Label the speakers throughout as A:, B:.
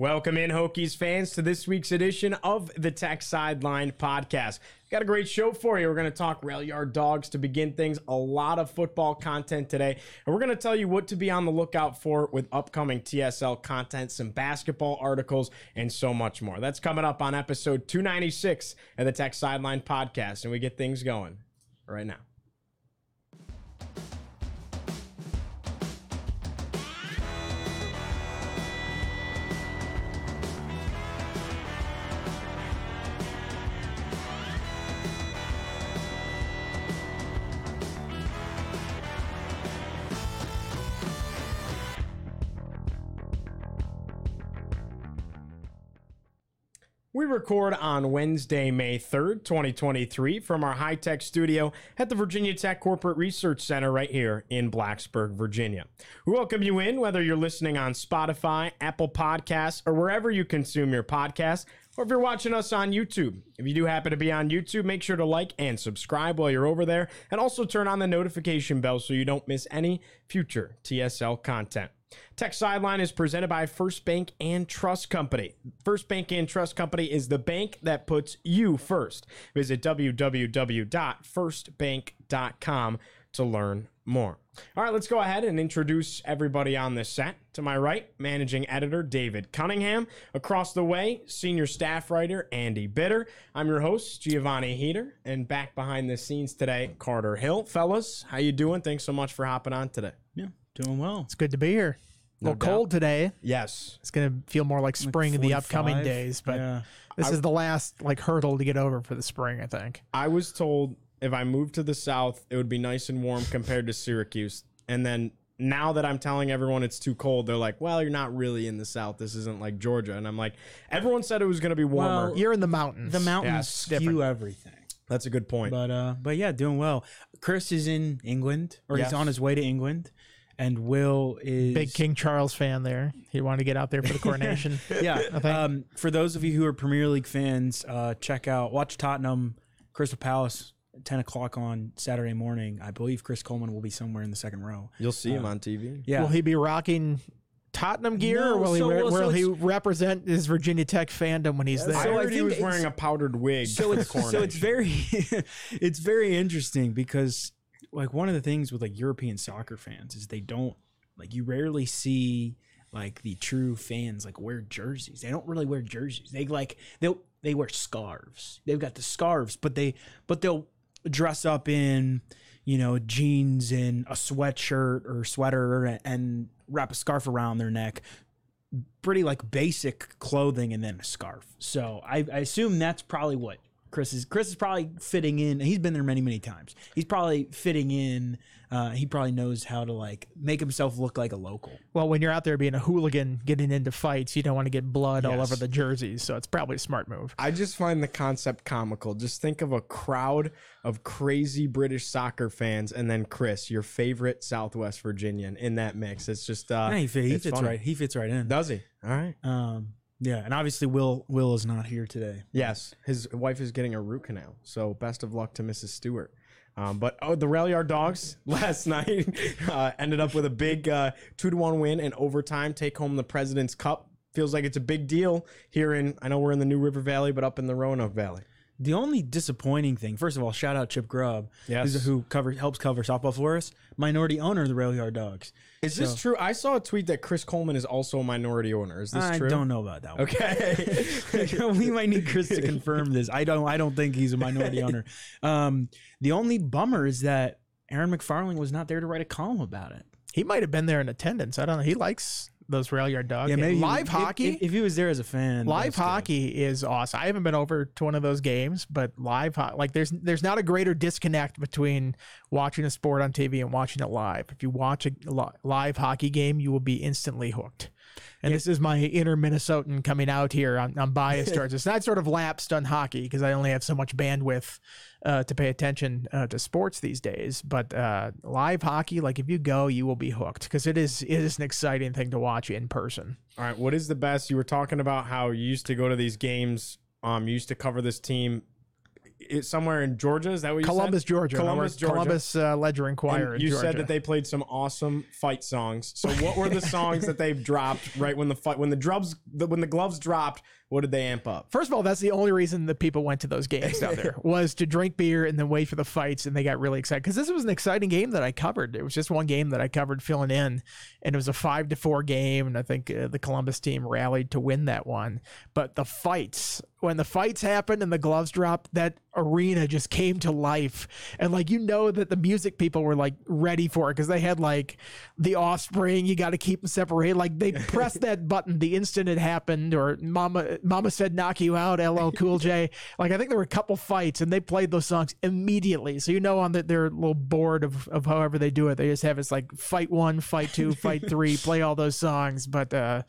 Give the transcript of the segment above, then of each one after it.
A: Welcome in, Hokies fans, to this week's edition of the Tech Sideline Podcast. Got a great show for you. We're going to talk Rail Yard Dawgs to begin things. A lot of football content today, and we're going to tell you what to be on the lookout for with upcoming TSL content, some basketball articles, and so much more. That's coming up on episode 296 of the Tech Sideline Podcast, and we get things going right now. We record on Wednesday, May 3rd, 2023, from our high tech studio at the Virginia Tech Corporate Research Center right here in Blacksburg, Virginia. We welcome you in, whether you're listening on Spotify, Apple Podcasts, or wherever you consume your podcasts, or if you're watching us on YouTube. If you do happen to be on YouTube, make sure to like and subscribe while you're over there, and also turn on the notification bell so you don't miss any future TSL content. Tech Sideline is presented by First Bank and Trust Company. First Bank and Trust Company is the bank that puts you first. Visit www.firstbank.com to learn more. All right, let's go ahead and introduce everybody on this set. To my right, managing editor David Cunningham. Across the way, senior staff writer Andy Bitter. I'm your host Giovanni Heater, and back behind the scenes today, Carter Hill. Fellas, how you doing? Thanks so much for hopping on today.
B: Yeah, doing well.
C: It's good to be here. A
A: No
C: little cold today.
A: Yes,
C: It's going to feel more like spring in the upcoming days, but
B: Yeah.
C: this
A: I-
C: is the last like hurdle to get over for the spring, I think.
A: I was told if I moved to the south, it would be nice and warm compared to Syracuse. And then now that I'm telling everyone it's too cold, they're like, "Well, you're not really in the south. This isn't like Georgia." And I'm like, "Everyone said it was going to be warmer."
B: Well,
C: You're in the mountains.
B: The mountains
A: it's
B: skew
C: different.
B: everything.
A: That's a good point.
B: But uh but yeah, doing well. Chris is in England or
A: Yes.
B: he's on his way to England and Will is
C: Big King Charles fan there. He wanted to get out there for the coronation.
B: Yeah. um for those of you who are Premier League fans, uh check out watch Tottenham Crystal Palace at 10 o'clock on Saturday morning. I believe Chris Coleman will be somewhere in the second row.
A: You'll see him uh, on TV.
B: Yeah.
C: Will he be rocking Tottenham gear
B: No,
C: or will he,
B: so-
C: re-
B: well, so
C: will he represent his Virginia Tech fandom when he's
B: Yeah,
C: there?
A: I
B: so
A: heard
B: I
A: he was wearing a powdered wig.
B: so it's so it's very it's very interesting because like one of the things with like European soccer fans is they don't like you rarely see like the true fans like wear jerseys. They don't really wear jerseys. They like they they wear scarves. They've got the scarves, but they but they'll dress up in you know jeans and a sweatshirt or sweater and, and wrap a scarf around their neck pretty like basic clothing and then a scarf. So I, I assume that's probably what Chris is. Chris is probably fitting in. He's been there many many times. He's probably fitting in. Uh, he probably knows how to like make himself look like a local.
C: well, when you're out there being a hooligan, getting into fights, you don't want to get blood all over the jerseys. So it's probably a smart move.
A: I just find the concept comical. Just think of a crowd of crazy British soccer fans, and then Chris, your favorite Southwest Virginian, in that mix. It's just uh,
B: Yeah, he, fit- he
A: it's
B: fits
A: funny.
B: right. He fits right in.
A: Does he? All right.
B: Um, yeah, and obviously Will Will is not here today.
A: Yes, his wife is getting a root canal. So best of luck to Mrs. Stewart. Um, but oh, the Rail Yard Dawgs last night uh, ended up with a big uh, two to one win and overtime, take home the President's Cup. Feels like it's a big deal here in. I know we're in the New River Valley, but up in the Roanoke Valley.
B: The only disappointing thing, first of all, shout out Chip Grubb,
A: Yes.
B: who cover helps cover softball for us. Minority owner of the Rail Yard Dawgs.
A: Is this true? I saw a tweet that Chris Coleman is also a minority owner. Is this
B: I
A: true?
B: I don't know about that. One.
A: Okay.
B: we might need Chris to confirm this. I don't. I don't think he's a minority owner. Um, the only bummer is that Aaron McFarling was not there to write a column about it.
C: He might have been there in attendance. I don't know. He likes those Rail Yard Dawgs.
B: Yeah, maybe
C: live
B: if-
C: hockey.
B: If, if he was there as a fan,
C: live
B: that's good.
C: hockey is awesome. I haven't been over to one of those games, but live ho- like there's there's not a greater disconnect between watching a sport on TV and watching it live. If you watch a li- live hockey game, you will be instantly hooked. And this is my inner Minnesotan coming out here. I'm, I'm biased towards this. And I've sort of lapsed on hockey because I only have so much bandwidth uh, to pay attention uh, to sports these days. But uh, live hockey, like if you go, you will be hooked because it is it is an exciting thing to watch in person.
A: All right, what is the best? You were talking about how you used to go to these games. Um, you used to cover this team. It's somewhere in Georgia. Is that what you
C: Columbus,
A: said?
C: Georgia.
A: Columbus, Georgia.
C: Columbus uh, Ledger Enquirer.
A: And you
C: Georgia.
A: said that they played some awesome fight songs. So what were the songs that they've dropped right when the fight when the drums the, when the gloves dropped? What did they amp up?
C: First of all, that's the only reason that people went to those games down there was to drink beer and then wait for the fights, and they got really excited because this was an exciting game that I covered. It was just one game that I covered filling in, and it was a five to four game, and I think uh, the Columbus team rallied to win that one. But the fights, when the fights happened and the gloves dropped, that arena just came to life, and like you know that the music people were like ready for it because they had like the Offspring. You got to keep them separated. Like they pressed that button the instant it happened, or Mama Mama said knock you out, LL Cool J. Like I think there were a couple fights and they played those songs immediately. So you know on that their little board of, of however they do it, they just have it's like fight one, fight two, fight three, play all those songs. But uh,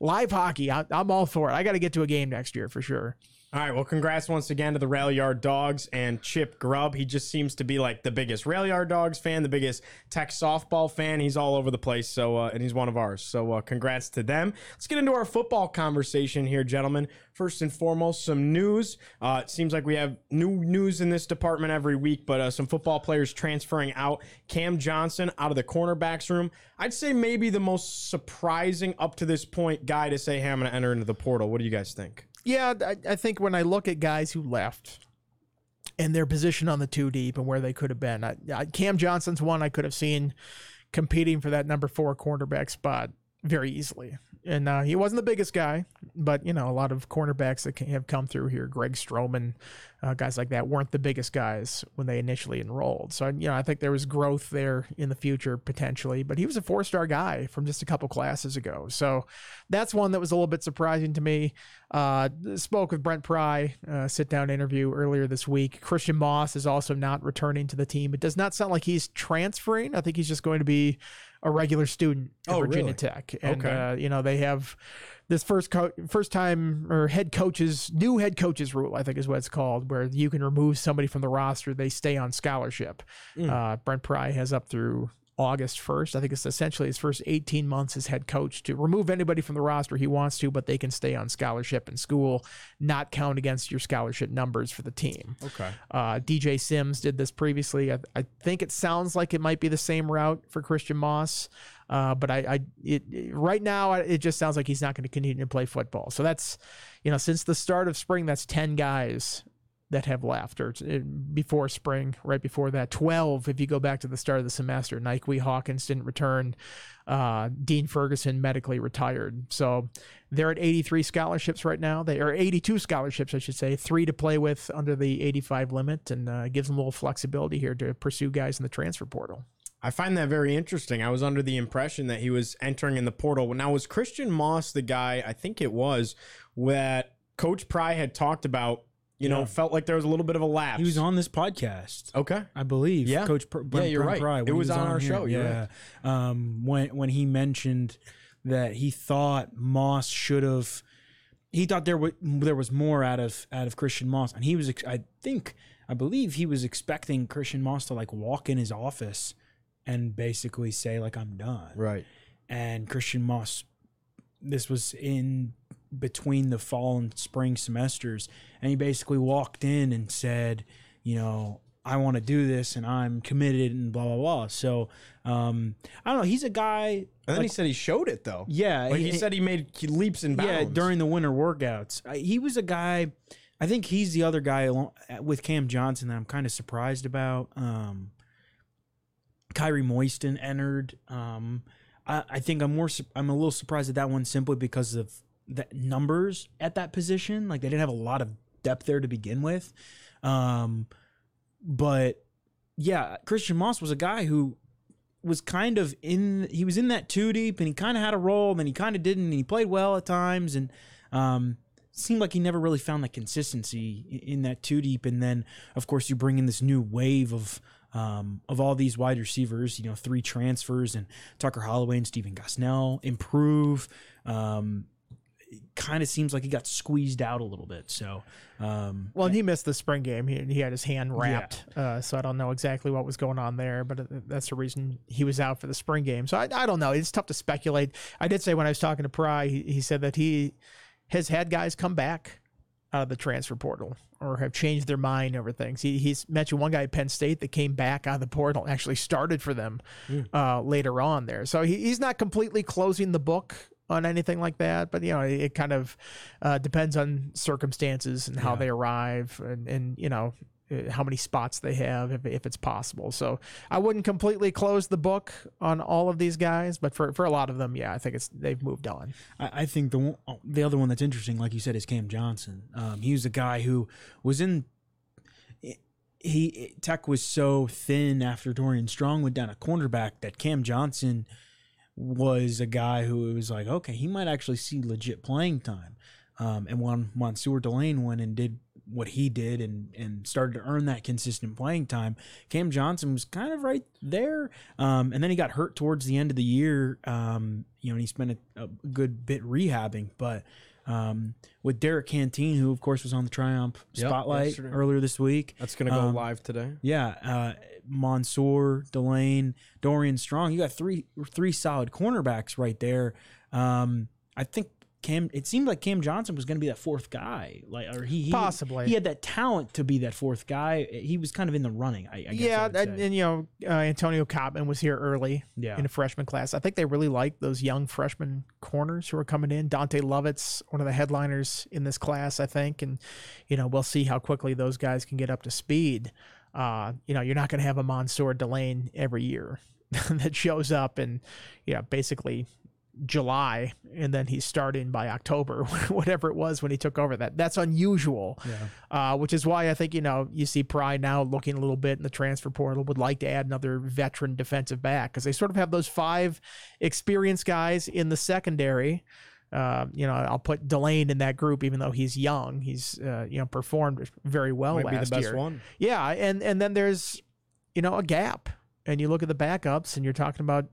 C: live hockey, I, I'm all for it. I got to get to a game next year for sure.
A: All right. Well, congrats once again to the Rail Yard Dawgs and Chip Grubb. He just seems to be like the biggest Rail Yard Dawgs fan, the biggest Tech softball fan. He's all over the place. So, uh, and he's one of ours. So, uh, congrats to them. Let's get into our football conversation here, gentlemen. First and foremost, some news. Uh, it seems like we have new news in this department every week, but uh, some football players transferring out. Cam Johnson out of the cornerbacks room. I'd say maybe the most surprising up to this point guy to say, hey, I'm going to enter into the portal. What do you guys think?
C: Yeah, I, I think when I look at guys who left and their position on the two deep and where they could have been, I, I, Cam Johnson's one I could have seen competing for that number four cornerback spot very easily. And uh, he wasn't the biggest guy, but you know a lot of cornerbacks that have come through here, Greg Stroman, uh, guys like that, weren't the biggest guys when they initially enrolled. So you know I think there was growth there in the future potentially. But he was a four-star guy from just a couple classes ago, so that's one that was a little bit surprising to me. Uh, spoke with Brent Pry, uh, sit-down interview earlier this week. Christian Moss is also not returning to the team. It does not sound like he's transferring. I think he's just going to be a regular student at
A: Oh,
C: Virginia
A: really?
C: Tech. And,
A: Okay.
C: uh, you know, they have this first co- first time or head coaches, new head coaches rule, I think is what it's called, where you can remove somebody from the roster, they stay on scholarship.
A: Mm.
C: Uh, Brent Pry has up through August 1st. I think it's essentially his first 18 months as head coach to remove anybody from the roster he wants to, but they can stay on scholarship in school, not count against your scholarship numbers for the team.
A: Okay.
C: Uh, DJ Sims did this previously. I, I think it sounds like it might be the same route for Christian Moss, uh, but I, I it, right now it just sounds like he's not going to continue to play football. So that's you know since the start of spring, that's ten guys that have left, or before spring, right before that, twelve if you go back to the start of the semester. Nike Hawkins didn't return. Uh, Dean Ferguson medically retired. So they're at 83 scholarships right now. They are 82 scholarships, I should say, three to play with under the 85 limit, and uh, gives them a little flexibility here to pursue guys in the transfer portal.
A: I find that very interesting. I was under the impression that he was entering in the portal. Now, was Christian Moss the guy, I think it was, that Coach Pry had talked about, you know, felt like there was a little bit of a lapse?
B: He was on this podcast.
A: Okay.
B: I believe.
A: Yeah.
B: Coach. Pr- Brent-
A: you're
B: Brent
A: right.
B: Pry,
A: It
B: he
A: was on our show, you're
B: Yeah. Um, when when he mentioned that he thought Moss should have, he thought there was there was more out of out of Christian Moss, and he was. ex- I think I believe he was expecting Christian Moss to like walk in his office and basically say like I'm done.
A: Right.
B: and Christian Moss. This was in between the fall and spring semesters, and he basically walked in and said, "You know, I want to do this, and I'm committed, and blah blah blah." So, um, I don't know. He's a guy.
A: And then
B: like-
A: he said he showed it, though.
B: yeah,
A: Like he said he made leaps and bounds.
B: yeah, during the winter workouts. Uh, He was a guy. I think he's the other guy with Cam Johnson that I'm kind of surprised about. Um, Kyrie Moiston entered. Um, I, I think I'm more. I'm a little surprised at that one simply because of the numbers at that position. Like they didn't have a lot of depth there to begin with. Um, but yeah, Christian Moss was a guy who was kind of in he was in that two deep and he kind of had a role and then he kind of didn't and he played well at times and um seemed like he never really found that consistency in that two deep and then of course you bring in this new wave of um, of all these wide receivers, you know, three transfers and Tucker Holloway and Stephen Gosnell improve. Um, kind of seems like he got squeezed out a little bit. So, um,
C: Well, and he missed the spring game. He, he had his hand wrapped, uh, so I don't know exactly what was going on there. But uh, that's the reason he was out for the spring game. So I, I don't know. It's tough to speculate. I did say when I was talking to Pry, he, he said that he has had guys come back out of the transfer portal or have changed their mind over things. He, he's mentioned one guy at Penn State that came back out of the portal, actually started for them uh, later on there. So he, he's not completely closing the book on anything like that, but you know, it, it kind of uh, depends on circumstances and how
B: Yeah.
C: they arrive and, and you know, uh, how many spots they have if, if it's possible. So I wouldn't completely close the book on all of these guys, but for, for a lot of them, yeah, I think it's they've moved on.
B: I, I think the one, oh, the other one that's interesting, like you said, is Cam Johnson. Um, he was a guy who was in. He Tech was so thin after Dorian Strong went down a cornerback that Cam Johnson was a guy who was like, okay, he might actually see legit playing time. Um, and when Mansoor Delane went and did what he did and and started to earn that consistent playing time, Cam Johnson was kind of right there. Um, and then he got hurt towards the end of the year. Um, you know, and he spent a, a good bit rehabbing, but. Um, with Derrick Canteen, who of course was on the Triumph
A: Yep,
B: Spotlight
A: yesterday.
B: earlier this week,
A: That's going to go
B: Um,
A: live today.
B: yeah, uh, Mansoor, Delane, Dorian Strong. You got three three solid cornerbacks right there. Um, I think Cam. It seemed like Cam Johnson was going to be that fourth guy, like or he, he
C: Possibly.
B: he had that talent to be that fourth guy. He was kind of in the running. I, I guess
C: yeah, and, and you know, uh, Antonio Cotman was here early
B: Yeah.
C: in a freshman class. I think they really liked those young freshman corners who are coming in. Dante Lovett's one of the headliners in this class, I think, and you know we'll see how quickly those guys can get up to speed. Uh, you know, you're not going to have a Mansoor Delane every year that shows up and you know basically July and then he's starting by October, whatever it was when he took over. That that's unusual uh, which is why I think you know you see Pry now looking a little bit in the transfer portal. Would like to add another veteran defensive back because they sort of have those five experienced guys in the secondary. Uh, you know, I'll put Delane in that group, even though he's young. He's uh, you know performed very well
A: Might
C: last
A: the best
C: year.
A: one.
C: Yeah, and and then there's you know a gap, and you look at the backups, and you're talking about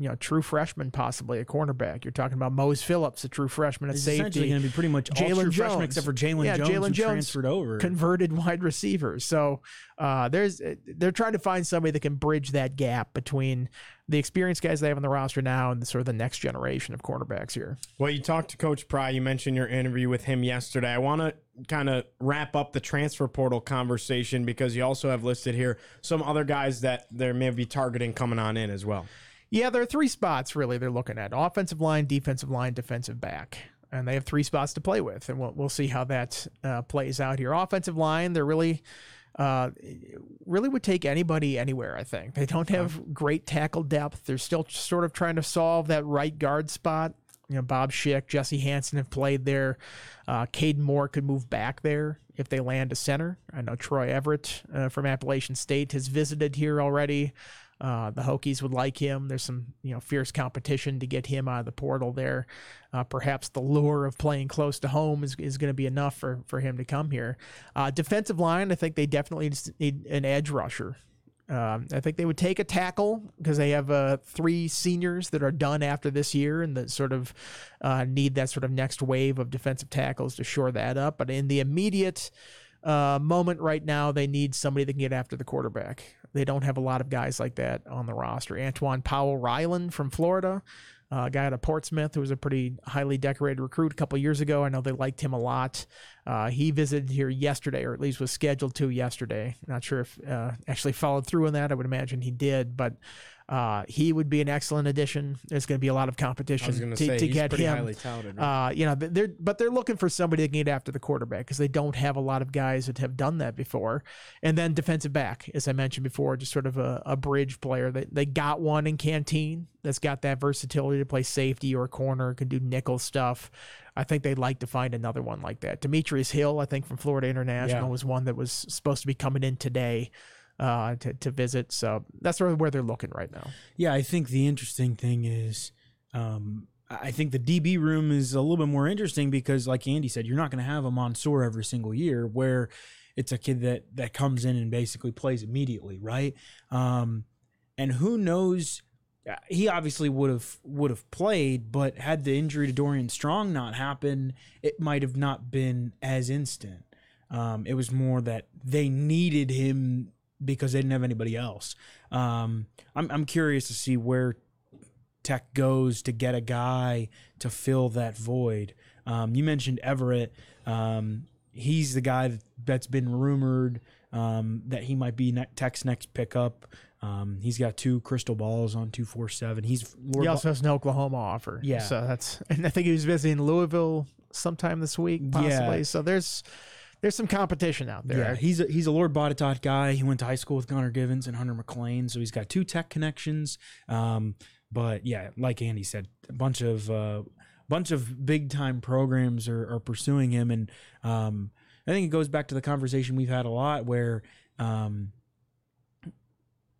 C: you know true freshman possibly a cornerback. You're talking about Mose Phillips, a true freshman at
B: It's
C: safety.
B: essentially going to be pretty much all
C: Jalen
B: true freshmen
C: Jones.
B: except for Jalen
C: Yeah,
B: Jones,
C: Jalen
B: who
C: Jones
B: transferred over.
C: converted wide receivers. So uh, there's they're trying to find somebody that can bridge that gap between the experienced guys they have on the roster now and the sort of the next generation of cornerbacks here.
A: Well, you talked to Coach Pry. You mentioned your interview with him yesterday. I want to kind of wrap up the transfer portal conversation because you also have listed here some other guys that they may be targeting coming on in as well.
C: Yeah, there are three spots really they're looking at: offensive line, defensive line, defensive back. And they have three spots to play with, and we'll, we'll see how that uh, plays out here. Offensive line, they're really, uh, really would take anybody anywhere. I think they don't have great tackle depth. They're still sort of trying to solve that right guard spot. You know, Bob Schick, Jesse Hansen have played there. Uh, Kaden Moore could move back there if they land a center. I know Troy Everett uh, from Appalachian State has visited here already. Uh, the Hokies would like him. There's some, you know, fierce competition to get him out of the portal there. Uh, perhaps the lure of playing close to home is, is going to be enough for, for him to come here. Uh, defensive line, I think they definitely need an edge rusher. Um, I think they would take a tackle because they have uh, three seniors that are done after this year and that sort of uh, need that sort of next wave of defensive tackles to shore that up. But in the immediate uh, moment right now, they need somebody that can get after the quarterback. They don't have a lot of guys like that on the roster. Antwaun Powell-Ryland from Florida, uh, a guy out of Portsmouth who was a pretty highly decorated recruit a couple years ago. I know they liked him a lot. Uh, he visited here yesterday, or at least was scheduled to yesterday. Not sure if uh, actually followed through on that. I would imagine he did, but uh, he would be an excellent addition. There's going to be a lot of competition
A: to
C: to,
A: say
C: to get him.
A: highly touted. right?
C: Uh, you know, they're but they're looking for somebody that can get after the quarterback because they don't have a lot of guys that have done that before. And then defensive back, as I mentioned before, just sort of a, a bridge player. They they got one in Canteen that's got that versatility to play safety or corner, can do nickel stuff. I think they'd like to find another one like that. Demetrius Hill, I think from Florida International,
A: Yeah.
C: was one that was supposed to be coming in today. Uh, to, to visit. So that's sort of where they're looking right now.
B: Yeah, I think the interesting thing is, um, I think the DB room is a little bit more interesting because, like Andy said, you're not going to have a Mansoor every single year. Where it's a kid that that comes in and basically plays immediately, right? Um, and who knows? uh, He obviously would have would have played, but had the injury to Dorian Strong not happen, it might have not been as instant. Um, it was more that they needed him because they didn't have anybody else. Um, I'm I'm curious to see where Tech goes to get a guy to fill that void. Um, you mentioned Everett. Um, he's the guy that, that's been rumored um, that he might be ne- Tech's next pickup. Um, he's got two crystal balls on two four seven. He's Lord
C: He also has an Oklahoma offer.
B: Yeah.
C: So that's and I think he was visiting Louisville sometime this week, possibly.
B: Yeah.
C: So there's there's some competition out there.
B: Yeah, he's a, he's a Lord Botetourt guy. He went to high school with Connor Givens and Hunter McLean, so he's got two tech connections. Um, but yeah, like Andy said, a bunch of uh, bunch of big time programs are, are pursuing him, and um, I think it goes back to the conversation we've had a lot where. Um,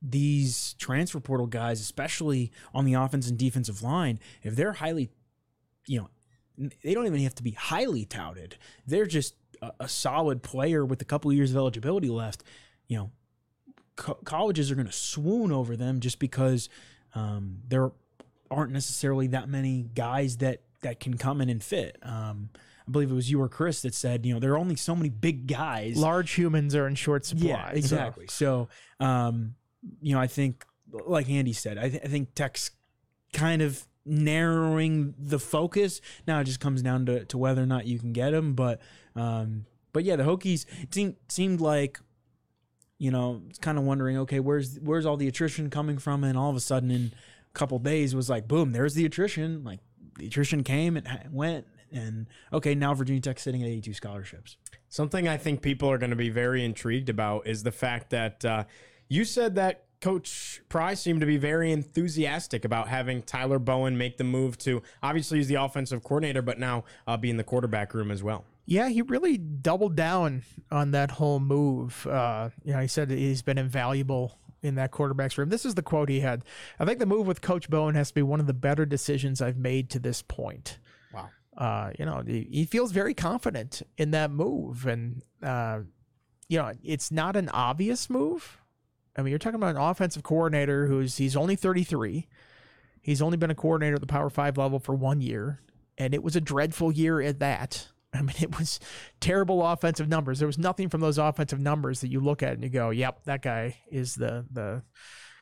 B: these transfer portal guys, especially on the offense and defensive line, if they're highly, you know, they don't even have to be highly touted. They're just a, a solid player with a couple of years of eligibility left. You know, co- colleges are going to swoon over them just because um, there aren't necessarily that many guys that that can come in and fit. Um, I believe it was you or Chris that said, you know, there are only so many big guys.
C: Large humans are in short supply.
B: Yeah,
C: so-
B: exactly. So, um, you know, I think, like Andy said, I, th- I think Tech's kind of narrowing the focus. Now it just comes down to, to whether or not you can get him. But, um, but yeah, the Hokies seemed seemed like, you know, it's kind of wondering, okay, where's where's all the attrition coming from? And all of a sudden, in a couple days, was like, boom, there's the attrition. Like the attrition came and went, and okay, now Virginia Tech's sitting at 82 scholarships.
A: Something I think people are going to be very intrigued about is the fact that uh, you said that Coach Pry seemed to be very enthusiastic about having Tyler Bowen make the move to obviously he's the offensive coordinator, but now uh, be in the quarterback room as well.
C: Yeah, he really doubled down on that whole move. Uh, you know, he said he's been invaluable in that quarterback's room. This is the quote he had. I think the move with Coach Bowen has to be one of the better decisions I've made to this point.
A: Wow.
C: Uh, you know, he, he feels very confident in that move, and uh, you know, it's not an obvious move. I mean, you're talking about an offensive coordinator who's he's only 33. He's only been a coordinator at the Power Five level for one year, and it was a dreadful year at that. I mean, it was terrible offensive numbers. There was nothing from those offensive numbers that you look at and you go, "Yep, that guy is the the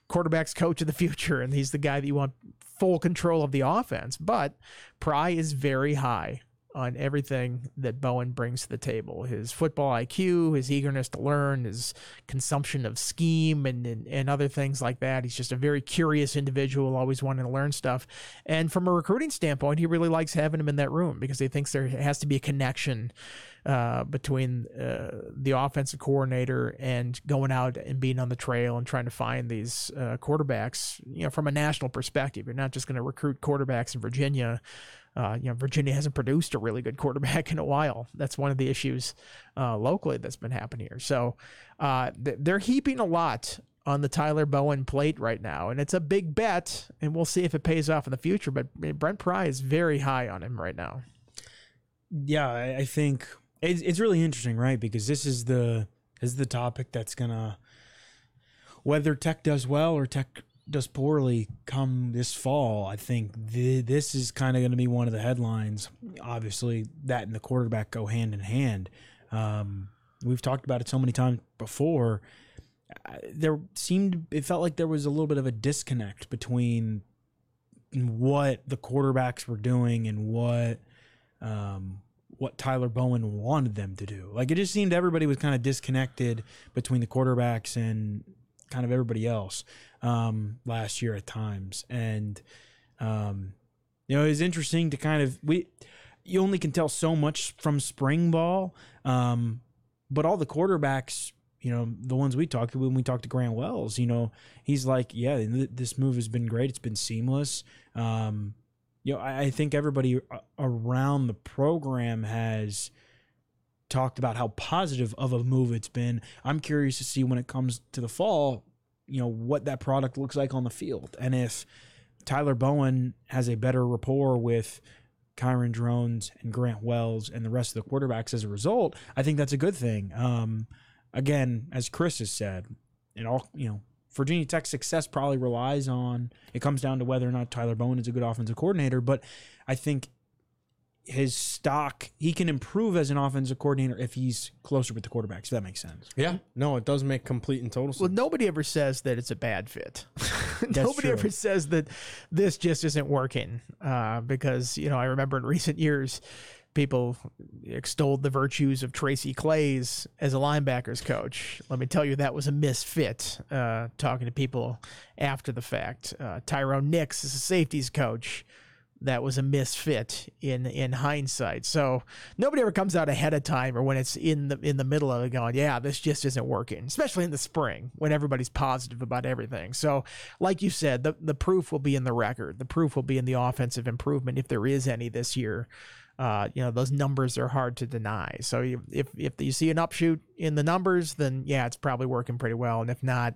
C: quarterback's coach of the future, and he's the guy that you want full control of the offense." But Pry is very high on everything that Bowen brings to the table. His football IQ, his eagerness to learn, his consumption of scheme and, and, and other things like that. He's just a very curious individual, always wanting to learn stuff. And from a recruiting standpoint, he really likes having him in that room because he thinks there has to be a connection uh, between uh, the offensive coordinator and going out and being on the trail and trying to find these uh, quarterbacks, you know, from a national perspective. You're not just going to recruit quarterbacks in Virginia. Uh, you know, Virginia hasn't produced a really good quarterback in a while. That's one of the issues uh, locally that's been happening here. So uh, th- they're heaping a lot on the Tyler Bowen plate right now, and it's a big bet, and we'll see if it pays off in the future. But Brent Pry is very high on him right now.
B: yeah, I, I think it's, it's really interesting, right? Because this is the this is the topic that's gonna whether Tech does well or Tech does poorly come this fall. I think th- this is kind of going to be one of the headlines. Obviously, that and the quarterback go hand in hand. Um, we've talked about it so many times before. There seemed it felt like there was a little bit of a disconnect between what the quarterbacks were doing and what um, what Tyler Bowen wanted them to do. Like it just seemed everybody was kind of disconnected between the quarterbacks and kind of everybody else um, last year at times. And um, you know, it was interesting to kind of we you only can tell so much from spring ball, um, but all the quarterbacks. You know, the ones we talked to when we talked to Grant Wells, you know, he's like, yeah, th- this move has been great. It's been seamless. Um, you know, I, I think everybody around the program has talked about how positive of a move it's been. I'm curious to see when it comes to the fall, you know, what that product looks like on the field. And if Tyler Bowen has a better rapport with Kyron Drones and Grant Wells and the rest of the quarterbacks as a result, I think that's a good thing. Um, again, as Chris has said, it all you know, Virginia Tech's success probably relies on it comes down to whether or not Tyler Bowen is a good offensive coordinator. But I think his stock he can improve as an offensive coordinator if he's closer with the quarterbacks. If that makes sense.
A: Yeah, no, it does make complete and total sense.
C: Well, nobody ever says that it's a bad fit. nobody
B: true.
C: ever says that this just isn't working. Uh, because you know, I remember in recent years, people extolled the virtues of Tracy Claeys as a linebackers coach. Let me tell you, that was a misfit. Uh, talking to people after the fact, uh, Tyrone Nix is a safeties coach. That was a misfit in in hindsight. So nobody ever comes out ahead of time or when it's in the in the middle of it going, yeah, this just isn't working. Especially in the spring when everybody's positive about everything. So, like you said, the the proof will be in the record. The proof will be in the offensive improvement if there is any this year uh, you know those numbers are hard to deny. So you, if if you see an upshoot in the numbers, then yeah, it's probably working pretty well. And if not,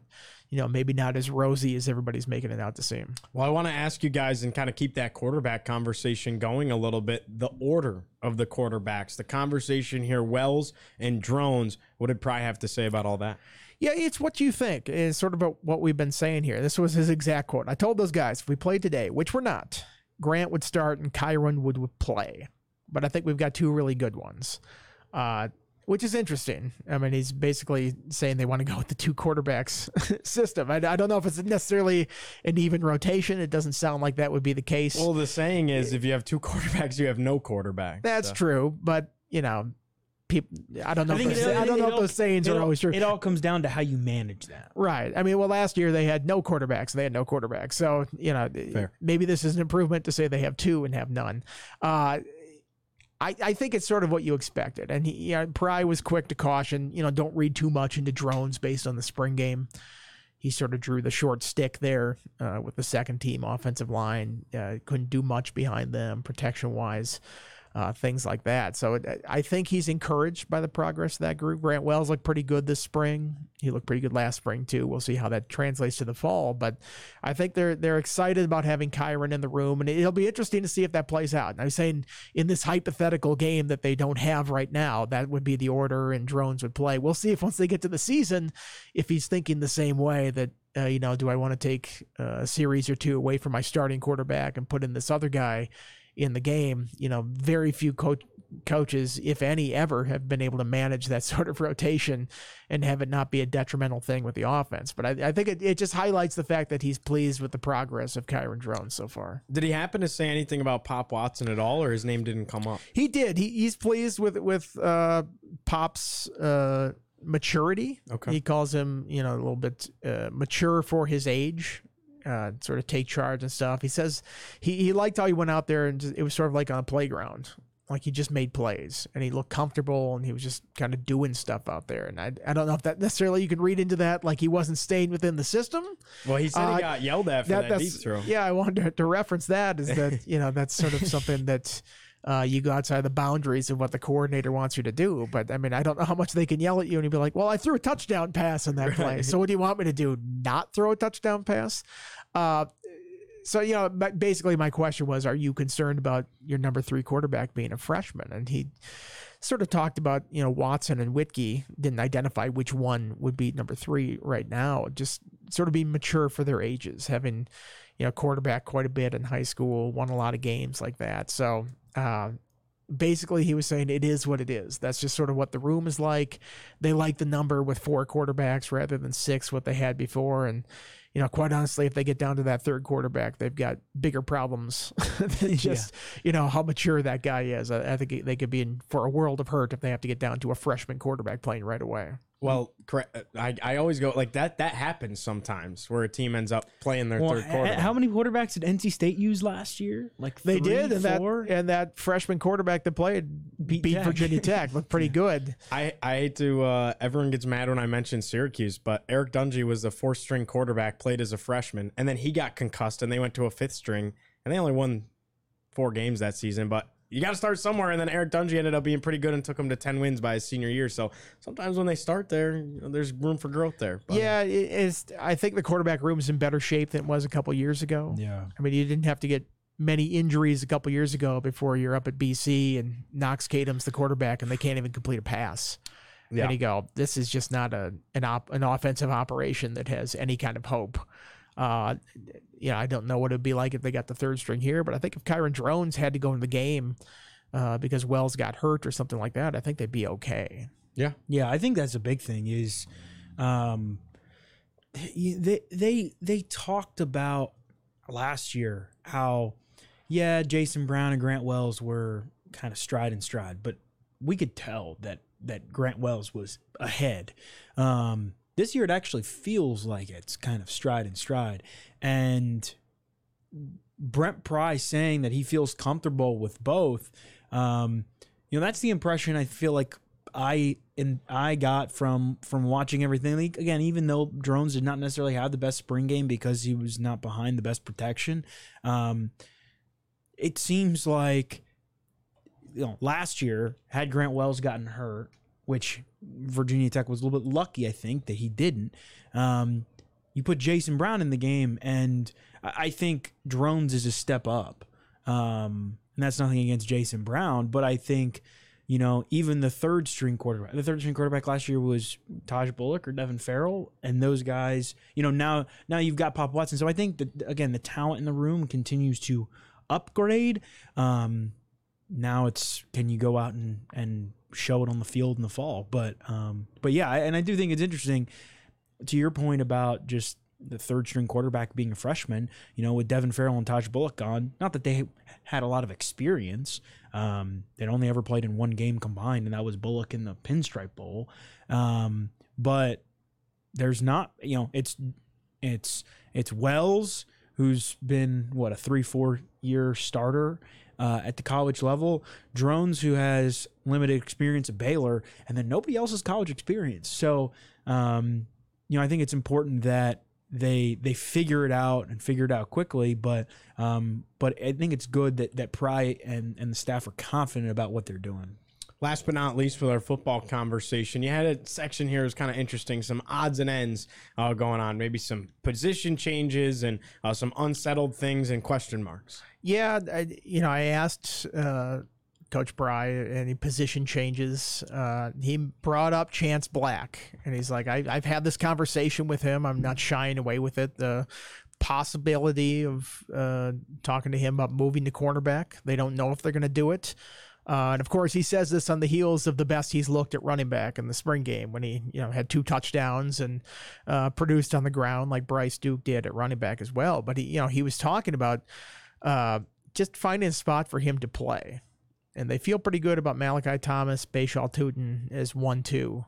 C: you know maybe not as rosy as everybody's making it out to seem.
A: Well, I want to ask you guys and kind of keep that quarterback conversation going a little bit. The order of the quarterbacks, the conversation here, Wells and Drones. What did Pry have to say about all that?
C: Yeah, it's what you think. It's sort of what we've been saying here. This was his exact quote. I told those guys if we played today, which we're not, Grant would start and Kyron would, would play but I think we've got two really good ones, uh, which is interesting. I mean, he's basically saying they want to go with the two quarterbacks system. I, I, don't know if it's necessarily an even rotation. It doesn't sound like that would be the case.
A: Well, the saying is if you have two quarterbacks, you have no quarterback.
C: That's
A: so.
C: true, but you know. People, I don't know.
B: I,
C: if those,
B: it,
C: I don't know
B: it,
C: if those sayings are always true.
B: It all comes down to how you manage that.
C: Right. I mean, well, last year they had no quarterbacks. They had no quarterbacks. So, you know,
A: Fair.
C: maybe this is an improvement to say they have two and have none. Uh, I, I think it's sort of what you expected. And he, know, Pry was quick to caution, you know, don't read too much into drones based on the spring game. He sort of drew the short stick there uh, with the second team offensive line. Uh, couldn't do much behind them protection wise uh, things like that. So it, I think he's encouraged by the progress of that group. Grant Wells looked pretty good this spring. He looked pretty good last spring too. We'll see how that translates to the fall, but I think they're they're excited about having Kyron in the room, and it'll be interesting to see if that plays out. And I'm saying in this hypothetical game that they don't have right now, that would be the order, and drones would play. We'll see if once they get to the season, if he's thinking the same way that uh, you know, do I want to take a series or two away from my starting quarterback and put in this other guy? In the game. You know, very few coach, coaches, if any, ever have been able to manage that sort of rotation and have it not be a detrimental thing with the offense. But I, I think it, it just highlights the fact that he's pleased with the progress of Kyron Drones so far.
A: Did he happen to say anything about Pop Watson at all, or his name didn't come up?
C: He did. He, he's pleased with with uh, Pop's. Uh, maturity.
A: Okay.
C: He calls him, you know, a little bit uh, mature for his age uh, sort of take charge and stuff. He says he, he liked how he went out there and just, it was sort of like on a playground. Like he just made plays and he looked comfortable and he was just kind of doing stuff out there. And I, I don't know if that necessarily you can read into that like he wasn't staying within the system.
A: Well, he said
C: Uh,
A: he got yelled at for that,
C: That-
A: deep throw.
C: Yeah, I wanted to, to reference that is that, you know, that's sort of something that uh, you go outside the boundaries of what the coordinator wants you to do. But I mean, I don't know how much they can yell at you and you'd be like, well, I threw a touchdown pass on that play. So what do you want me to do? Not throw a touchdown pass? Uh, so, you know, basically my question was, are you concerned about your number three quarterback being a freshman? And he sort of talked about, you know, Watson and Wittke didn't identify which one would be number three right now. Just sort of being mature for their ages, having, you know, quarterback quite a bit in high school, won a lot of games like that. So, uh, basically he was saying it is what it is. That's just sort of what the room is like. They like the number with four quarterbacks rather than six, what they had before. And, you know, quite honestly, if they get down to that third quarterback, they've got bigger problems than just, you know, how mature that guy is. I, I think they could be in for a world of hurt if they have to get down to a freshman quarterback playing right away.
A: Well, correct. I, I always go like that. That happens sometimes where a team ends up playing their
B: Well,
A: third
B: h-
A: quarterback.
B: how many quarterbacks did NC State use last year? Like
C: They
B: three,
C: did, and
B: four?
C: that and that freshman quarterback that played beat,
B: Beat Tech.
C: Virginia Tech. Looked pretty good.
A: I, I hate to uh, everyone gets mad when I mention Syracuse, but Eric Dungey was the fourth string quarterback, played as a freshman, and then he got concussed and they went to a fifth string and they only won four games that season. But you got to start somewhere, and then Eric Dungey ended up being pretty good and took him to ten wins by his senior year. So sometimes when they start there, you know, there's room for growth there. But
C: Yeah, it is. I think the quarterback room is in better shape than it was a couple years ago.
B: yeah.
C: I mean, you didn't have to get many injuries a couple years ago before you're up at BC and Knox Kadum's the quarterback and they can't even complete a pass.
A: Yeah.
C: And you go, this is just not a an op, an offensive operation that has any kind of hope. Uh, you know, I don't know what it'd be like if they got the third string here, but I think if Kyron Drones had to go into the game uh, because Wells got hurt or something like that, I think they'd be okay.
A: Yeah.
B: Yeah, I think that's a big thing. Is um, they they they talked about last year how yeah Jason Brown and Grant Wells were kind of stride and stride, but we could tell that that Grant Wells was ahead. Um, this year it actually feels like it's kind of stride and stride, and Brent Pry saying that he feels comfortable with both. Um, you know, that's the impression I feel like I and I got from from watching everything. Like, again, even though Drones did not necessarily have the best spring game because he was not behind the best protection, um, it seems like you know last year had Grant Wells gotten hurt, which Virginia Tech was a little bit lucky, I think, that he didn't. Um, you put Jason Brown in the game, and I think Drones is a step up. Um, and that's nothing against Jason Brown, but I think you know, even the third string quarterback, the third string quarterback last year was Tahj Bullock or Devin Farrell, and those guys, you know, now now you've got Pop Watson. So I think that again, the talent in the room continues to upgrade. Um, now it's can you go out and and show it on the field in the fall? But um, but yeah, and I do think it's interesting to your point about just the third string quarterback being a freshman, you know, with Devin Farrell and Tahj Bullock gone, not that they had a lot of experience. Um, they'd only ever played in one game combined, and that was Bullock in the Pinstripe Bowl. Um, but there's not, you know, it's it's it's Wells who's been what a three four year starter uh, at the college level, Drones who has limited experience at Baylor, and then nobody else's college experience. So, um, you know, I think it's important that they they figure it out and figure it out quickly. But um, but I think it's good that that Pry and and the staff are confident about what they're doing.
A: Last but not least, with our football conversation, you had a section here here is kind of interesting. Some odds and ends uh, going on, maybe some position changes and uh, some unsettled things and question marks.
C: Yeah, I, you know, I asked uh, Coach Pry any position changes. Uh, he brought up Chance Black, and he's like, I, I've had this conversation with him. I'm not shying away with it. The possibility of uh, talking to him about moving to cornerback. They don't know if they're going to do it. Uh, and of course, he says this on the heels of the best he's looked at running back in the spring game when he, you know, had two touchdowns and uh, produced on the ground like Bryce Duke did at running back as well. But he, you know, he was talking about uh, just finding a spot for him to play, and they feel pretty good about Malachi Thomas, Bhayshul Tuten as one two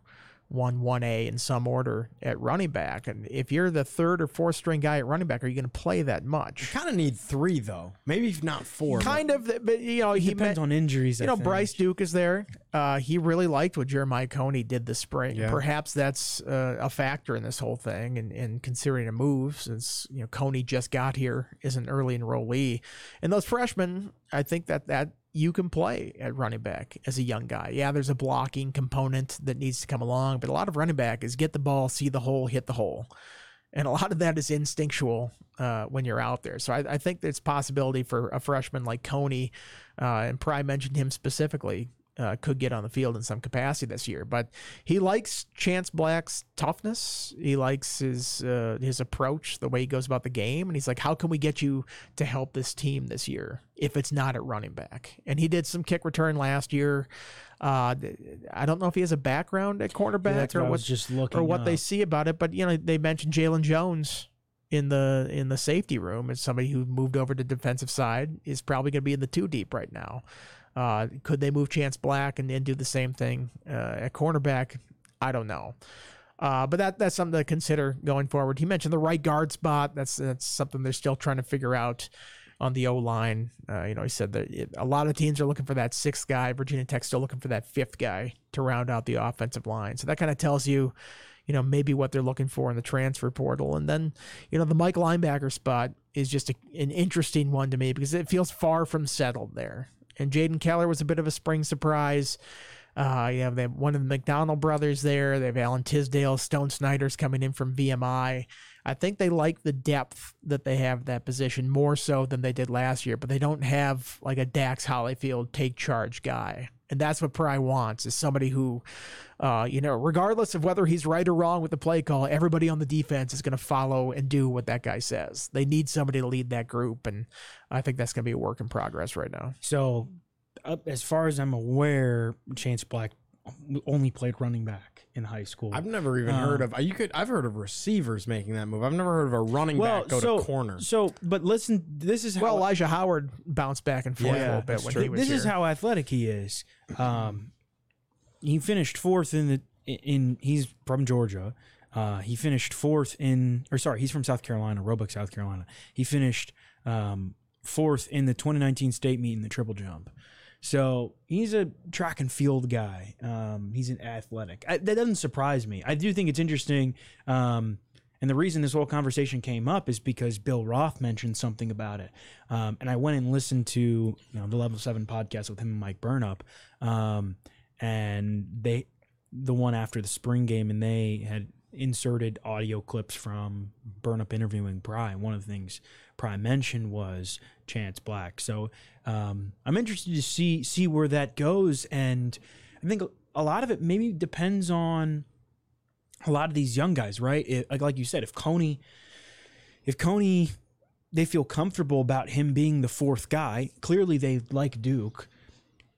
C: one one A in some order at running back. And if you're the third or fourth string guy at running back, are you going to play that much?
A: Kind of need three though, maybe if not four.
C: Kind of, but you know, he
B: depends
C: met-
B: on injuries.
C: you
B: I
C: know,
B: think.
C: Bryce Duke is there. Uh, he really liked what Jeremiah Coney did this spring.
A: Yeah.
C: Perhaps that's uh, a factor in this whole thing, and, and considering a move since you know Coney just got here is an early enrollee, and those freshmen, I think that that you can play at running back as a young guy. Yeah, there's a blocking component that needs to come along, but a lot of running back is get the ball, see the hole, hit the hole. And a lot of that is instinctual uh, when you're out there. So I, I think there's possibility for a freshman like Coney, uh, and Pry mentioned him specifically, uh, could get on the field in some capacity this year. But he likes Chance Black's toughness. He likes his uh, his approach, the way he goes about the game, and he's like, "How can we get you to help this team this year if it's not at running back?" And he did some kick return last year. Uh, I don't know if he has a background at cornerback
B: what
C: or what
B: just looking
C: or what they see about it. But you know, they mentioned Jalen Jones in the in the safety room as somebody who moved over to defensive side is probably going to be in the two deep right now. Uh, could they move Chance Black and then do the same thing uh, at cornerback? I don't know. Uh, but that that's something to consider going forward. He mentioned the right guard spot. That's that's something they're still trying to figure out on the O line. Uh, you know, he said that it, a lot of teams are looking for that sixth guy. Virginia Tech's still looking for that fifth guy to round out the offensive line. So that kind of tells you, you know, maybe what they're looking for in the transfer portal. And then, you know, the Mike linebacker spot is just a, an interesting one to me because it feels far from settled there. And Jaden Keller was a bit of a spring surprise. Uh, you have they have one of the McDonald brothers there. They have Alan Tisdale, Stone Snyder's coming in from VMI. I think they like the depth that they have at that position more so than they did last year, but they don't have like a Dax Hollifield take charge guy. And that's what Pry wants is somebody who, uh, you know, regardless of whether he's right or wrong with the play call, everybody on the defense is going to follow and do what that guy says. They need somebody to lead that group, and I think that's going to be a work in progress right now.
B: So, uh, as far as I'm aware, Chance Black only played running back in high school.
A: I've never even
B: Um,
A: heard of you could I've heard of receivers making that move. I've never heard of a running back go
B: so
A: to corner.
B: So, but listen, this is how
C: Well, Elijah Howard bounced back and forth a little bit when
A: true.
C: he was
B: this
C: here.
B: is how athletic he is. Um, he finished fourth in the in. He's from Georgia. Uh, he finished fourth in, or sorry, he's from South Carolina, Roebuck, South Carolina. He finished um, fourth in the 2019 state meet in the triple jump. So he's a track and field guy. Um, he's an athletic. I, that doesn't surprise me. I do think it's interesting. Um, and the reason this whole conversation came up is because Bill Roth mentioned something about it. Um, and I went and listened to you know the Level Seven podcast with him and Mike Burnop, um, and they the one after the spring game, and they had inserted audio clips from Burnop interviewing Pry. One of the things Pry mentioned was Chance Black. So um, I'm interested to see see where that goes, and I think a lot of it maybe depends on a lot of these young guys, right? It, like like you said, if Coney, if Coney, they feel comfortable about him being the fourth guy. Clearly, they like Duke.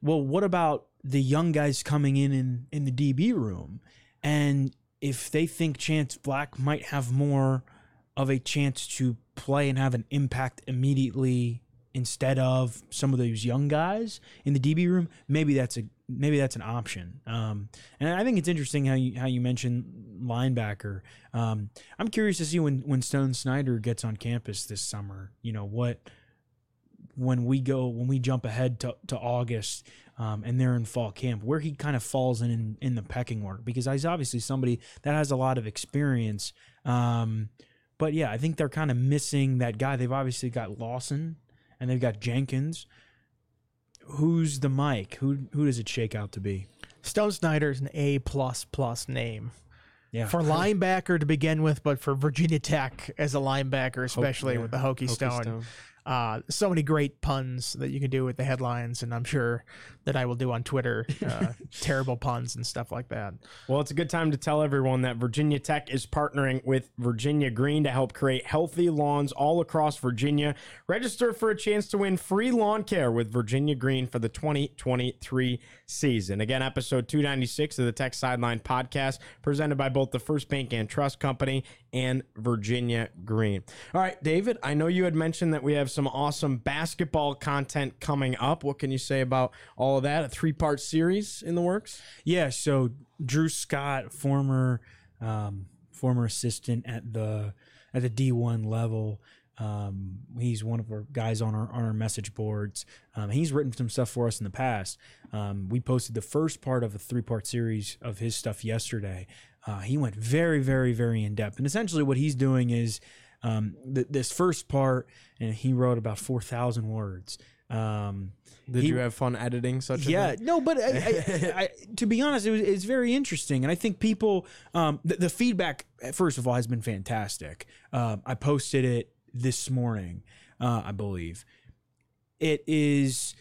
B: Well, what about the young guys coming in in, in the DB room? And if they think Chance Black might have more of a chance to play and have an impact immediately instead of some of those young guys in the DB room, maybe that's a maybe that's an option. Um, and I think it's interesting how you how you mentioned linebacker. Um, I'm curious to see when when Stone Snyder gets on campus this summer. You know what when we go when we jump ahead to, to August um, and they're in fall camp, where he kind of falls in, in in the pecking order because he's obviously somebody that has a lot of experience. Um, but yeah, I think they're kind of missing that guy. They've obviously got Lawson and they've got Jenkins. Who's the Mike? Who who does it shake out to be?
C: Stone Snyder is an A plus plus name.
B: Yeah,
C: For linebacker to begin with, but for Virginia Tech as a linebacker, especially
A: yeah.
C: with the Hokie,
A: Hokie
C: Stone.
A: Stone.
C: Uh, so many great puns that you can do with the headlines, and I'm sure that I will do on Twitter. Uh, terrible puns and stuff like that.
A: Well, it's a good time to tell everyone that Virginia Tech is partnering with Virginia Green to help create healthy lawns all across Virginia. Register for a chance to win free lawn care with Virginia Green for the 2023 season. Again, episode 296 of the Tech Sideline podcast, presented by both the First Bank and Trust Company and Virginia Green. All right, David, I know you had mentioned that we have some awesome basketball content coming up. What can you say about all of that? A three part series in the works?
B: Yeah, so Drew Scott, former um, former assistant at the at the D one level. Um, he's one of our guys on our on our message boards. Um, he's written some stuff for us in the past. Um, we posted the first part of a three part series of his stuff yesterday. Uh, he went very, very, very in depth, and essentially what he's doing is um, th- this first part, and he wrote about four thousand words. Um,
A: Did
B: He-
A: you have fun editing such a
B: yeah, no, but I, I, I, to be honest, it was, it's very interesting, and I think people, um, the, the feedback first of all has been fantastic. Um, I posted it this morning, uh, I believe. It is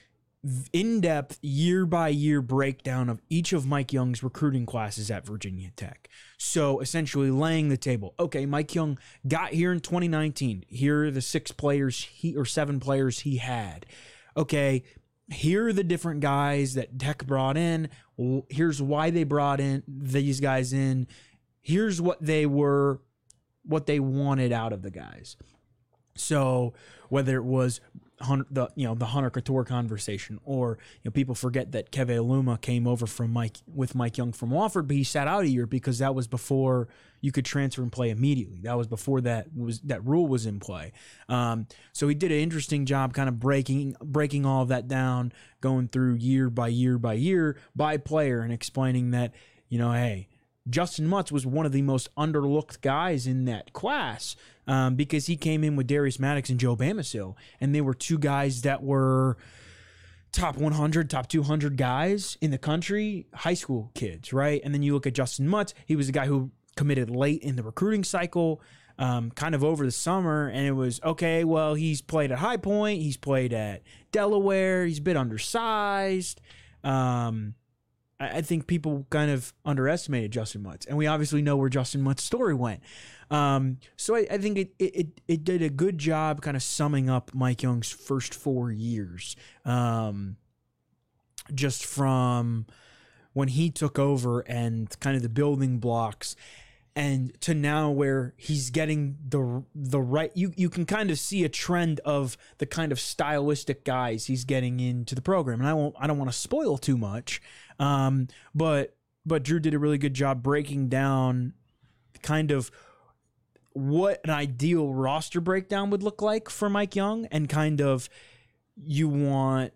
B: in depth, year by year breakdown of each of Mike Young's recruiting classes at Virginia Tech. So essentially, laying the table. Okay, Mike Young got here in 2019. Here are the six players he or seven players he had. Okay, here are the different guys that Tech brought in. Here's why they brought in these guys in. Here's what they were, what they wanted out of the guys. So whether it was the you know the Hunter Cattoor conversation, or you know people forget that Keve Aluma came over from Mike with Mike Young from Wofford, but he sat out a year because that was before you could transfer and play immediately. That was before that was that rule was in play. Um, so he did an interesting job, kind of breaking breaking all of that down, going through year by year by year by player, and explaining that you know hey. Justyn Mutts was one of the most underlooked guys in that class um, because he came in with Darius Maddox and Joe Bamisile, and they were two guys that were top 100, top 200 guys in the country, high school kids, right? And then you look at Justyn Mutts, he was a guy who committed late in the recruiting cycle, um, kind of over the summer, and it was okay, well, he's played at High Point, he's played at Delaware, he's a bit undersized. Um, I, I think people kind of underestimated Justyn Mutts, and we obviously know where Justyn Mutts's story went. Um, so I, I think it, it it did a good job kind of summing up Mike Young's first four years. Um, just from when he took over and kind of the building blocks and to now where he's getting the the right you you can kind of see a trend of the kind of stylistic guys he's getting into the program. And I won't I don't want to spoil too much um but but Drew did a really good job breaking down kind of what an ideal roster breakdown would look like for Mike Young and kind of you want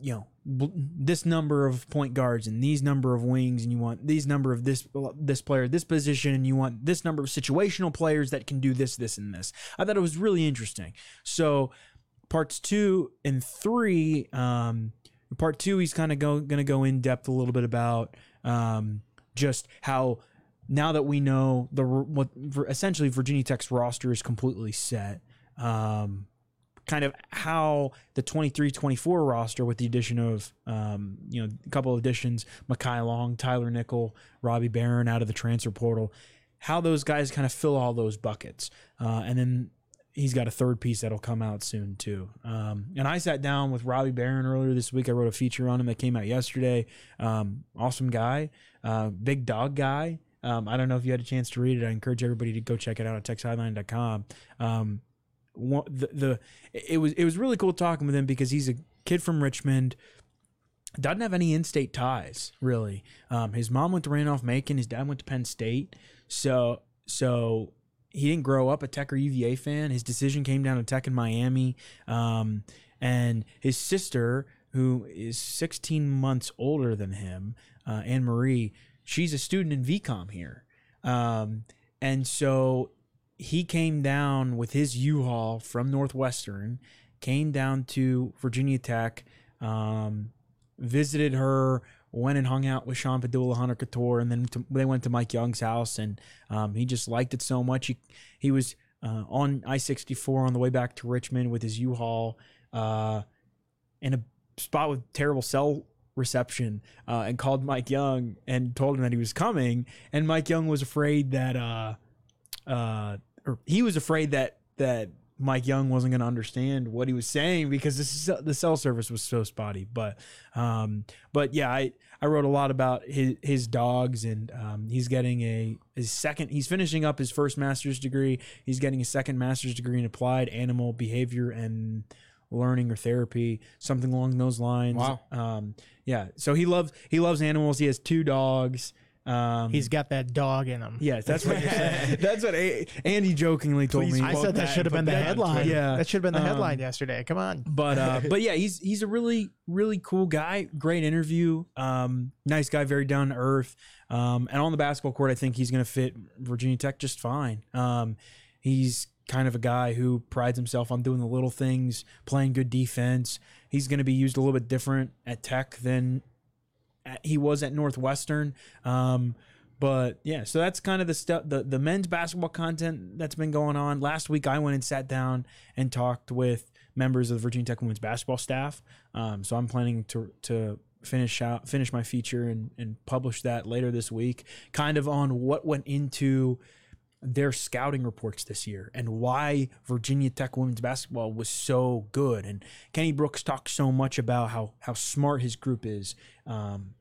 B: you know this number of point guards and these number of wings and you want these number of this this player this position and you want this number of situational players that can do this this and this. I thought it was really interesting. So parts two and three um part two he's kind of go, gonna go in depth a little bit about um just how now that we know the what essentially Virginia Tech's roster is completely set, um, kind of how the 23-24 roster with the addition of um, you know a couple of additions, Mekhi Long, Tyler Nickel, Robbie Beran out of the transfer portal, how those guys kind of fill all those buckets, uh, and then he's got a third piece that'll come out soon too. Um, and I sat down with Robbie Beran earlier this week. I wrote a feature on him that came out yesterday. Um, awesome guy, uh, big dog guy. Um, I don't know if you had a chance to read it. I encourage everybody to go check it out at techsideline.com. Um, one, the, the it was it was really cool talking with him because he's a kid from Richmond. Doesn't have any in-state ties really. Um, his mom went to Randolph Macon. His dad went to Penn State. So so he didn't grow up a Tech or UVA fan. His decision came down to Tech in Miami. Um, and his sister, who is 16 months older than him, uh, Anne Marie, she's a student in VCOM here. Um, and so he came down with his U-Haul from Northwestern, came down to Virginia Tech, um, visited her, went and hung out with Sean Pedulla, Hunter Cattoor, and then to, they went to Mike Young's house, and um, he just liked it so much. He he was uh, on I sixty four on the way back to Richmond with his U-Haul, uh, in a spot with terrible cell reception, uh, and called Mike Young and told him that he was coming, and Mike Young was afraid that uh, uh, or he was afraid that that Mike Young wasn't going to understand what he was saying because this the cell service was so spotty. But um, but yeah, I I wrote a lot about his his dogs and um, he's getting a his second. He's finishing up his first master's degree. He's getting a second master's degree in applied animal behavior and learning or therapy, something along those lines.
A: Wow.
B: Um, yeah. So he loves he loves animals. He has two dogs. Um,
C: He's got that dog in him.
B: Yes, that's what you're saying. that's what A- Andy jokingly told
A: Please
B: me.
C: I said that
A: that
C: should have been the headline.
B: Yeah.
C: that should have been the
B: Um,
C: headline yesterday. Come on.
B: but uh, but yeah, he's he's a really really cool guy. Great interview. Um, nice guy, very down to earth. Um, and on the basketball court, I think he's going to fit Virginia Tech just fine. Um, he's kind of a guy who prides himself on doing the little things, playing good defense. He's going to be used a little bit different at Tech than at, he was at Northwestern. Um, but yeah, so that's kind of the stuff, the, the men's basketball content that's been going on. Last week, I went and sat down and talked with members of the Virginia Tech women's basketball staff. Um, so I'm planning to to finish out finish my feature and, and publish that later this week, kind of on what went into their scouting reports this year and why Virginia Tech women's basketball was so good. And Kenny Brooks talks so much about how how smart his group is. Um,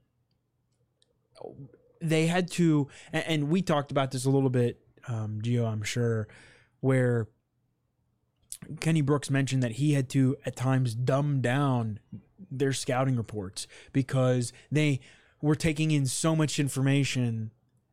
B: they had to, and, and we talked about this a little bit, um, Gio, I'm sure, where Kenny Brooks mentioned that he had to at times dumb down their scouting reports because they were taking in so much information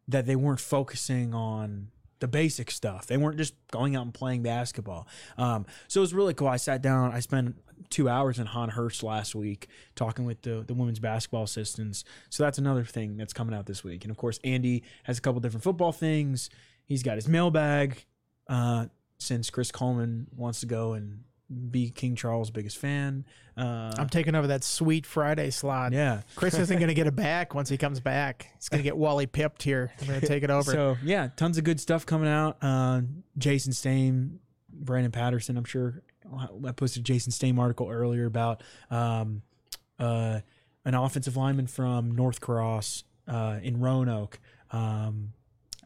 B: that they weren't focusing on the basic stuff. They weren't just going out and playing basketball. Um, so it was really cool. I sat down. I spent two hours in Hahn Hurst last week talking with the, the women's basketball assistants. So that's another thing that's coming out this week. And of course, Andy has a couple different football things. He's got his mailbag uh, since Chris Coleman wants to go and be King Charles' biggest fan. Uh,
C: I'm taking over that sweet Friday slot.
B: yeah.
C: Chris isn't going to get it back once he comes back. He's going to get Wally pipped here. I'm going to take it over.
B: So yeah, tons of good stuff coming out. Uh, Jason Stamm, Brandon Patterson. I'm sure I posted a Jason Stamm article earlier about um, uh, an offensive lineman from North Cross uh, in Roanoke. Um,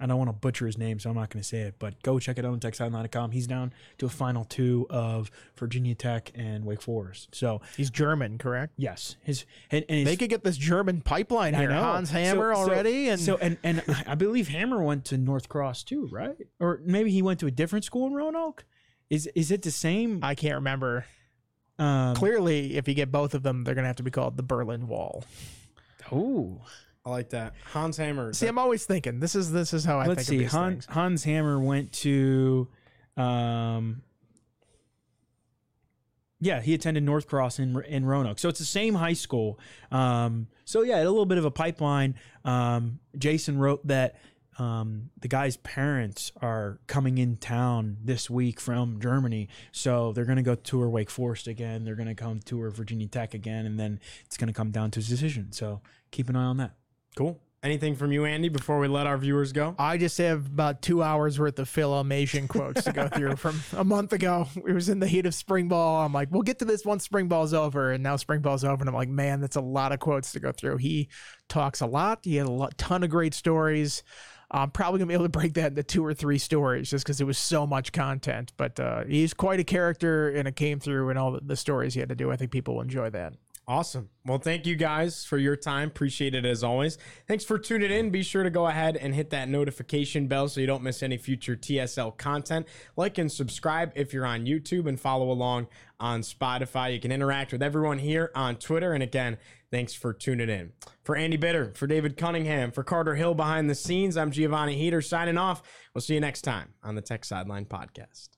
B: I don't want to butcher his name, so I'm not going to say it. But go check it out on TechSideline.com. He's down to a final two of Virginia Tech and Wake Forest. So
C: He's German, correct?
B: yes, his and, and his,
C: They could get this German pipeline here. Hans Hammer
B: So- so-
C: already, and
B: so and and I believe Hammer went to North Cross too, right? Or maybe he went to a different school in Roanoke. Is is it the same?
C: I can't remember.
B: Um,
C: Clearly, if you get both of them, they're going to have to be called the Berlin Wall.
B: Oh,
A: I like that. Hans Hammer.
C: See, I'm always thinking this is this is how I
B: let's
C: think
B: see.
C: of these
B: Hans,
C: things.
B: Hans Hammer went to, um, yeah, he attended North Cross in in Roanoke, so it's the same high school. Um, so yeah, a little bit of a pipeline. Um, Jason wrote that um, the guy's parents are coming in town this week from Germany, so they're going to go tour Wake Forest again. They're going to come tour Virginia Tech again, and then it's going to come down to his decision. So keep an eye on that.
A: Cool. Anything from you, Andy, before we let our viewers go?
C: I just have about two hours worth of Phil Elmassian quotes to go through from a month ago. It was in the heat of spring ball. I'm like, we'll get to this once spring ball's over. And now spring ball's over. And I'm like, man, that's a lot of quotes to go through. He talks a lot. He had a lot, ton of great stories. I'm probably going to be able to break that into two or three stories just because it was so much content. But uh, he's quite a character and it came through in all the, the stories he had to do. I think people will enjoy that.
A: Awesome. Well, thank you guys for your time. Appreciate it as always. Thanks for tuning in. Be sure to go ahead and hit that notification bell so you don't miss any future TSL content. Like and subscribe if you're on YouTube and follow along on Spotify. You can interact with everyone here on Twitter. And again, thanks for tuning in. For Andy Bitter, for David Cunningham, for Carter Hill behind the scenes, I'm Giovanni Heater signing off. We'll see you next time on the Tech Sideline Podcast.